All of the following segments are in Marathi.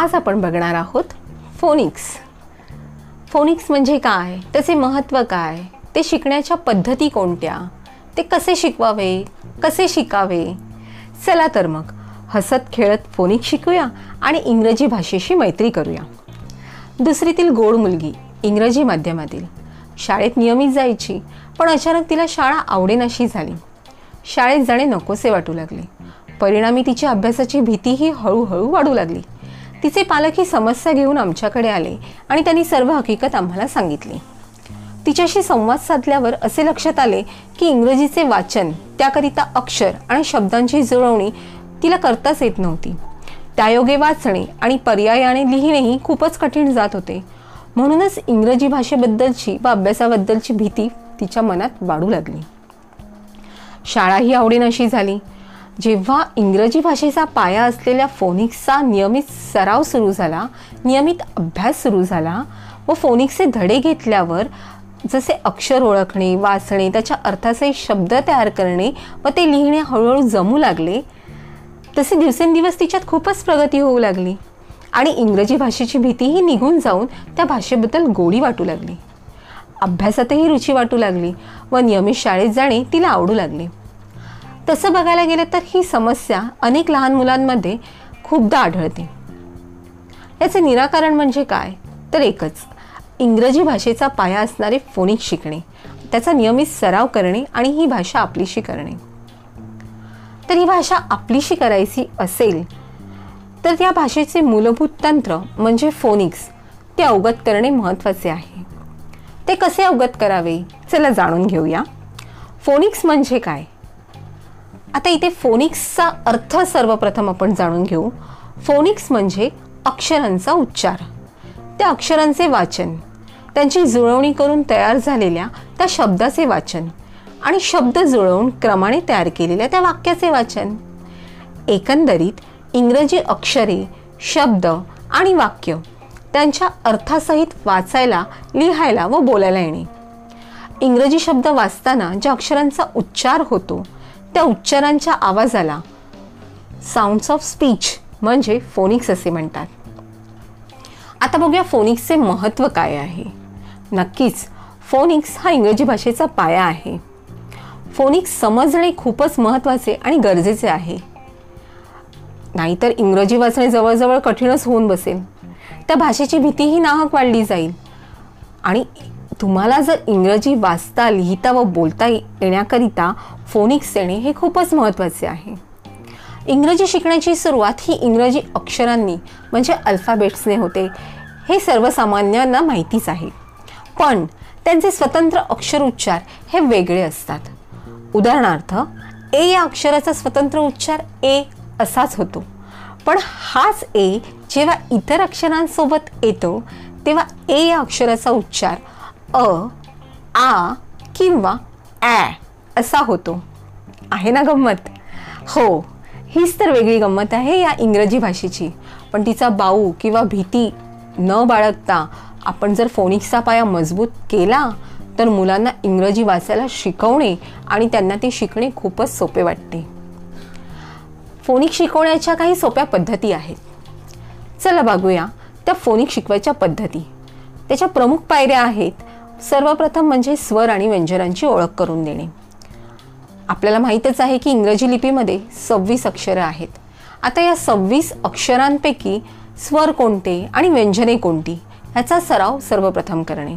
आज आपण बघणार आहोत फोनिक्स. फोनिक्स म्हणजे काय? त्याचे महत्त्व काय? ते शिकण्याच्या पद्धती कोणत्या? ते कसे शिकवावे? कसे शिकावे? चला तर मग हसत खेळत फोनिक्स शिकूया आणि इंग्रजी भाषेशी मैत्री करूया. दुसरीतील गोड मुलगी इंग्रजी माध्यमातील. शाळेत नियमित जायची पण अचानक तिला शाळा आवडेनाशी झाली. शाळेत जाणे नकोसे वाटू लागले. परिणामी तिच्या अभ्यासाची भीतीही हळूहळू वाढू लागली. तिचे पालक ही समस्या घेऊन आमच्याकडे आले आणि त्यांनी सर्व हकीकत आम्हाला सांगितली. तिच्याशी संवाद साधल्यावर असे लक्षात आले की इंग्रजीचे वाचन त्याकरिता अक्षर आणि शब्दांची जुळवणी तिला करताच येत नव्हती. त्यायोगे वाचणे आणि पर्यायाने लिहिणेही खूपच कठीण जात होते. म्हणूनच इंग्रजी भाषेबद्दलची व अभ्यासाबद्दलची भीती तिच्या मनात वाढू लागली. शाळाही आवडेनाशी झाली. जेव्हा इंग्रजी भाषेचा पाया असलेल्या फोनिक्सचा नियमित सराव सुरू झाला नियमित अभ्यास सुरू झाला व फोनिक्सचे धडे घेतल्यावर जसे अक्षर ओळखणे वाचणे त्याच्या अर्थाचे शब्द तयार करणे व ते लिहिणे हळूहळू जमू लागले तसे दिवसेंदिवस तिच्यात खूपच प्रगती होऊ लागली आणि इंग्रजी भाषेची भीतीही निघून जाऊन त्या भाषेबद्दल गोडी वाटू लागली. अभ्यासातही रुची वाटू लागली व नियमित शाळेत जाणे तिला आवडू लागले. तसं बघायला गेलं तर ही समस्या अनेक लहान मुलांमध्ये खूपदा आढळते. याचे निराकरण म्हणजे काय? तर एकच इंग्रजी भाषेचा पाया असणारे फोनिक शिकणे त्याचा नियमित सराव करणे आणि ही भाषा आपलीशी करणे. तर ही भाषा आपलीशी करायची असेल तर त्या भाषेचे मूलभूत तंत्र म्हणजे फोनिक्स ते अवगत करणे महत्त्वाचे आहे. ते कसे अवगत करावे? चला जाणून घेऊया. फोनिक्स म्हणजे काय? आता इथे फोनिक्सचा अर्थ सर्वप्रथम आपण जाणून घेऊ. फोनिक्स म्हणजे अक्षरांचा उच्चार. त्या अक्षरांचे वाचन त्यांची जुळवणी करून तयार झालेल्या त्या शब्दाचे वाचन आणि शब्द जुळवून क्रमाने तयार केलेल्या त्या वाक्याचे वाचन. एकंदरीत इंग्रजी अक्षरे शब्द आणि वाक्य त्यांच्या अर्थासहित वाचायला लिहायला व बोलायला येणे. इंग्रजी शब्द वाचताना ज्या अक्षरांचा उच्चार होतो त्या उच्चारांच्या आवाजाला साऊंड्स ऑफ स्पीच म्हणजे फोनिक्स असे म्हणतात. आता बघूया फोनिक्सचे महत्त्व काय आहे. नक्कीच फोनिक्स हा इंग्रजी भाषेचा पाया आहे. फोनिक्स समजणे खूपच महत्त्वाचे आणि गरजेचे आहे. नाहीतर इंग्रजी वाचणे जवळजवळ कठीणच होऊन बसेल. त्या भाषेची भीतीही नाहक वाढली जाईल. आणि तुम्हाला जर इंग्रजी वाचता लिहिता व बोलता येण्याकरिता फोनिक्स येणे हे खूपच महत्त्वाचे आहे. इंग्रजी शिकण्याची सुरुवात ही इंग्रजी अक्षरांनी म्हणजे अल्फाबेट्सने होते. हे सर्वसामान्यांना माहितीच आहे. पण त्यांचे स्वतंत्र अक्षर उच्चार हे वेगळे असतात. उदाहरणार्थ ए या अक्षराचा स्वतंत्र उच्चार ए असाच होतो. पण हाच ए जेव्हा इतर अक्षरांसोबत येतो तेव्हा ए या अक्षराचा उच्चार अ आ किंवा ॲ असा होतो. आहे ना गंमत? हो हीच तर वेगळी गंमत आहे या इंग्रजी भाषेची. पण तिचा बाऊ किंवा भीती न बाळगता आपण जर फोनिक्सचा पाया मजबूत केला तर मुलांना इंग्रजी वाचायला शिकवणे आणि त्यांना ते शिकणे खूपच सोपे वाटते. फोनिक शिकवण्याच्या काही सोप्या पद्धती आहेत. चला बघूया त्या फोनिक शिकवायच्या पद्धती. त्याच्या प्रमुख पायऱ्या आहेत सर्वप्रथम म्हणजे स्वर आणि व्यंजनांची ओळख करून देणे. आपल्याला माहीतच आहे की इंग्रजी लिपीमध्ये सव्वीस अक्षरं आहेत. आता या सव्वीस अक्षरांपैकी स्वर कोणते आणि व्यंजने कोणती ह्याचा सराव सर्वप्रथम करणे.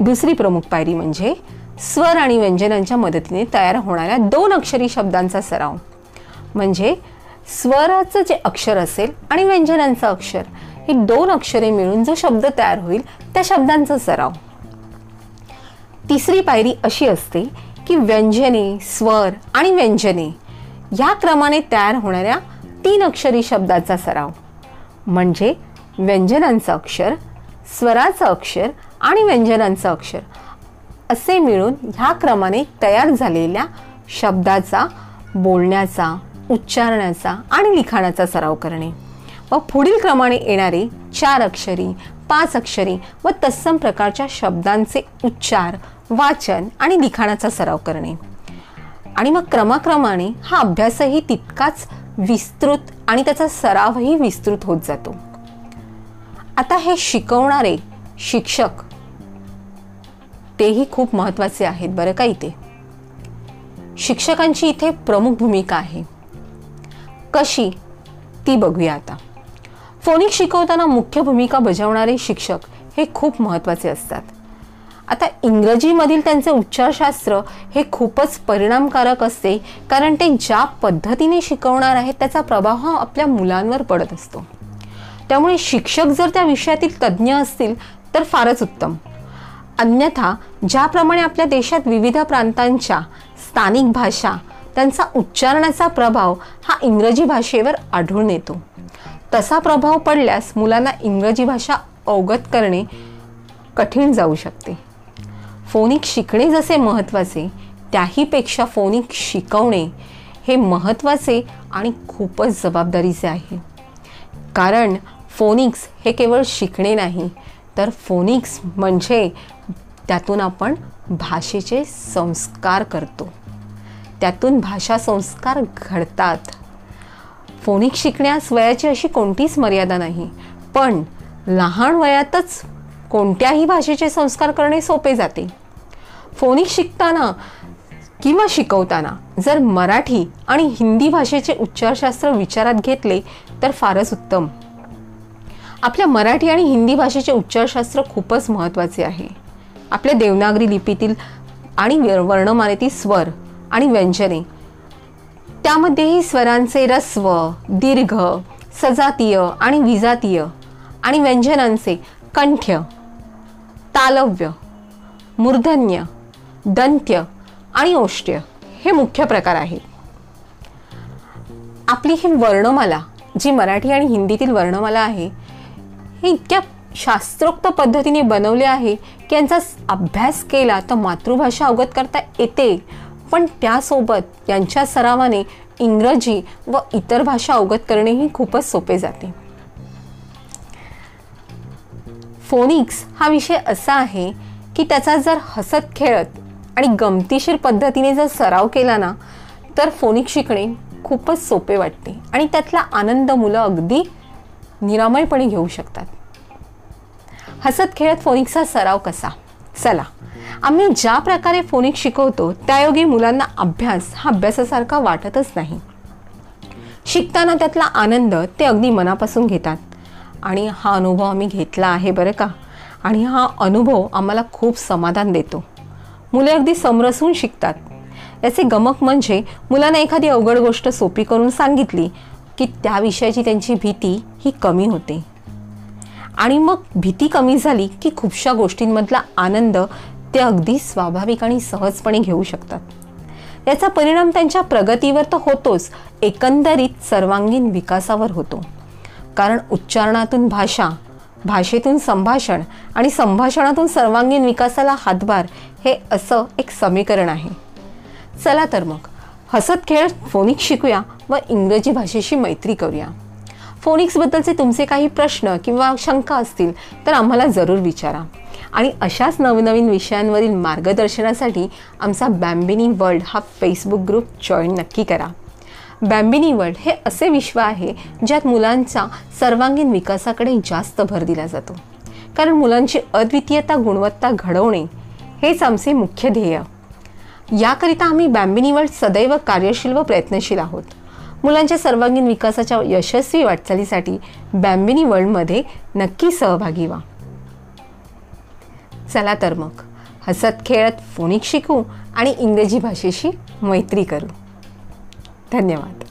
दुसरी प्रमुख पायरी म्हणजे स्वर आणि व्यंजनांच्या मदतीने तयार होणाऱ्या दोन अक्षरी शब्दांचा सराव. म्हणजे स्वराचं जे अक्षर असेल आणि व्यंजनांचं अक्षर ही दोन अक्षरे मिळून जो शब्द तयार होईल त्या शब्दांचा सराव. तिसरी पायरी अशी असते की व्यंजने स्वर आणि व्यंजने या क्रमाने तयार होणाऱ्या तीन अक्षरी शब्दाचा सराव. म्हणजे व्यंजनांचं अक्षर स्वराचं अक्षर आणि व्यंजनांचं अक्षर असे मिळून ह्या क्रमाने तयार झालेल्या शब्दाचा बोलण्याचा उच्चारण्याचा आणि लिखाणाचा सराव करणे. व पुढील क्रमाने येणारे चार अक्षरी पाच अक्षरी व तत्सम प्रकारच्या शब्दांचे उच्चार वाचन आणि लिखाणाचा सराव करणे. आणि मग क्रमाक्रमाने हा अभ्यासही तितकाच विस्तृत आणि त्याचा सरावही विस्तृत होत जातो. आता हे शिकवणारे शिक्षक तेही खूप महत्त्वाचे आहेत बरं का इथे. शिक्षकांची इथे प्रमुख भूमिका आहे. कशी? ती बघूया आता. फोनिक शिकवताना मुख्य भूमिका बजावणारे शिक्षक हे खूप महत्त्वाचे असतात. आता इंग्रजीमधील त्यांचे उच्चारशास्त्र हे खूपच परिणामकारक असते कारण ते ज्या पद्धतीने शिकवणार आहेत त्याचा प्रभाव हा आपल्या मुलांवर पडत असतो. त्यामुळे शिक्षक जर त्या विषयातील तज्ज्ञ असतील तर फारच उत्तम. अन्यथा ज्याप्रमाणे आपल्या देशात विविध प्रांतांच्या स्थानिक भाषा त्यांचा उच्चारण्याचा प्रभाव हा इंग्रजी भाषेवर आढळून येतो. तसा प्रभाव पडल्यास मुलांना इंग्रजी भाषा अवगत करणे कठीण जाऊ शकते. फोनिक शिकणे जसे महत्त्वाचे त्याहीपेक्षा फोनिक शिकवणे हे महत्त्वाचे आणि खूपच जबाबदारीचे आहे. कारण फोनिक्स हे केवळ शिकणे नाही तर फोनिक्स म्हणजे त्यातून आपण भाषेचे संस्कार करतो. त्यातून भाषा संस्कार घडतात. फोनिक शिकण्यास वयाची अशी कोणतीच मर्यादा नाही. पण लहान वयातच कोणत्याही भाषेचे संस्कार करणे सोपे जाते. फोनिक शिकताना किंवा शिकवताना जर मराठी आणि हिंदी भाषेचे उच्चारशास्त्र विचारात घेतले तर फारच उत्तम. आपल्या मराठी आणि हिंदी भाषेचे उच्चारशास्त्र खूपच महत्त्वाचे आहे. आपल्या देवनागरी लिपीतील आणि वर्णमालेतील स्वर आणि व्यंजने त्यामध्येही स्वरांचे रस्व दीर्घ सजातीय आणि विजातीय आणि व्यंजनांचे कंठ्य तालव्य मूर्धन्य दंत्य आणि ओष्ट्य हे मुख्य प्रकार आहेत. आपली ही वर्णमाला जी मराठी आणि हिंदीतील वर्णमाला आहे हे इतक्या शास्त्रोक्त पद्धतीने बनवले आहे की यांचा अभ्यास केला तर मातृभाषा अवगत करता येते पण त्यासोबत यांच्या सरावाने इंग्रजी व इतर भाषा अवगत करणेही खूपच सोपे जाते. फोनिक्स हा विषय असा आहे की त्याचा जर हसत खेळत आणि गमतीशीर पद्धतीने जर सराव केला ना तर फोनिक शिकणे खूपच सोपे वाटते आणि त्यातला आनंद मुलं अगदी निरामयपणे घेऊ शकतात. हसत खेळत फोनिक्सचा सराव कसा? चला आम्ही ज्या प्रकारे फोनिक शिकवतो त्यायोगे मुलांना अभ्यास हा अभ्यासासारखा वाटतच नाही. शिकताना त्यातला आनंद ते अगदी मनापासून घेतात. आणि हा अनुभव आम्ही घेतला आहे बरं का? आणि हा अनुभव आम्हाला खूप समाधान देतो. मुले अगदी समरसून शिकतात. याचे गमक म्हणजे मुलांना एखादी अवघड गोष्ट सोपी करून सांगितली की त्या विषयाची त्यांची भीती ही कमी होते. आणि मग भीती कमी झाली की खूपशा गोष्टींमधला आनंद ते अगदी स्वाभाविक आणि सहजपणे घेऊ शकतात. याचा परिणाम त्यांच्या प्रगतीवर तर होतोच एकंदरीत सर्वांगीण विकासावर होतो. कारण उच्चारणातून भाषा भाषेतून संभाषण आणि संभाषणातून सर्वांगीण विकासाला हातभार हे असं एक समीकरण आहे. चला तर मग हसत खेळत फोनिक्स शिकूया व इंग्रजी भाषेशी मैत्री करूया. फोनिक्सबद्दलचे तुमचे काही प्रश्न किंवा शंका असतील तर आम्हाला जरूर विचारा. आणि अशाच नवनवीन विषयांवरील मार्गदर्शनासाठी आमचा बॅम्बिनी वर्ल्ड हा फेसबुक ग्रुप जॉईन नक्की करा. बॅम्बिनी वर्ल्ड हे असे विश्व आहे ज्यात मुलांचा सर्वांगीण विकासाकडे जास्त भर दिला जातो. कारण मुलांची अद्वितीयता गुणवत्ता घडवणे हेच आमचे मुख्य ध्येय. याकरिता आम्ही बॅम्बिनी वर्ल्ड सदैव कार्यशील व प्रयत्नशील आहोत. मुलांच्या सर्वांगीण विकासाच्या यशस्वी वाटचालीसाठी बॅम्बिनी वर्ल्डमध्ये नक्की सहभागी व्हा. चला तर मग. हसत खेळत फोनिक शिकू आणि इंग्रजी भाषेशी मैत्री करू. धन्यवाद.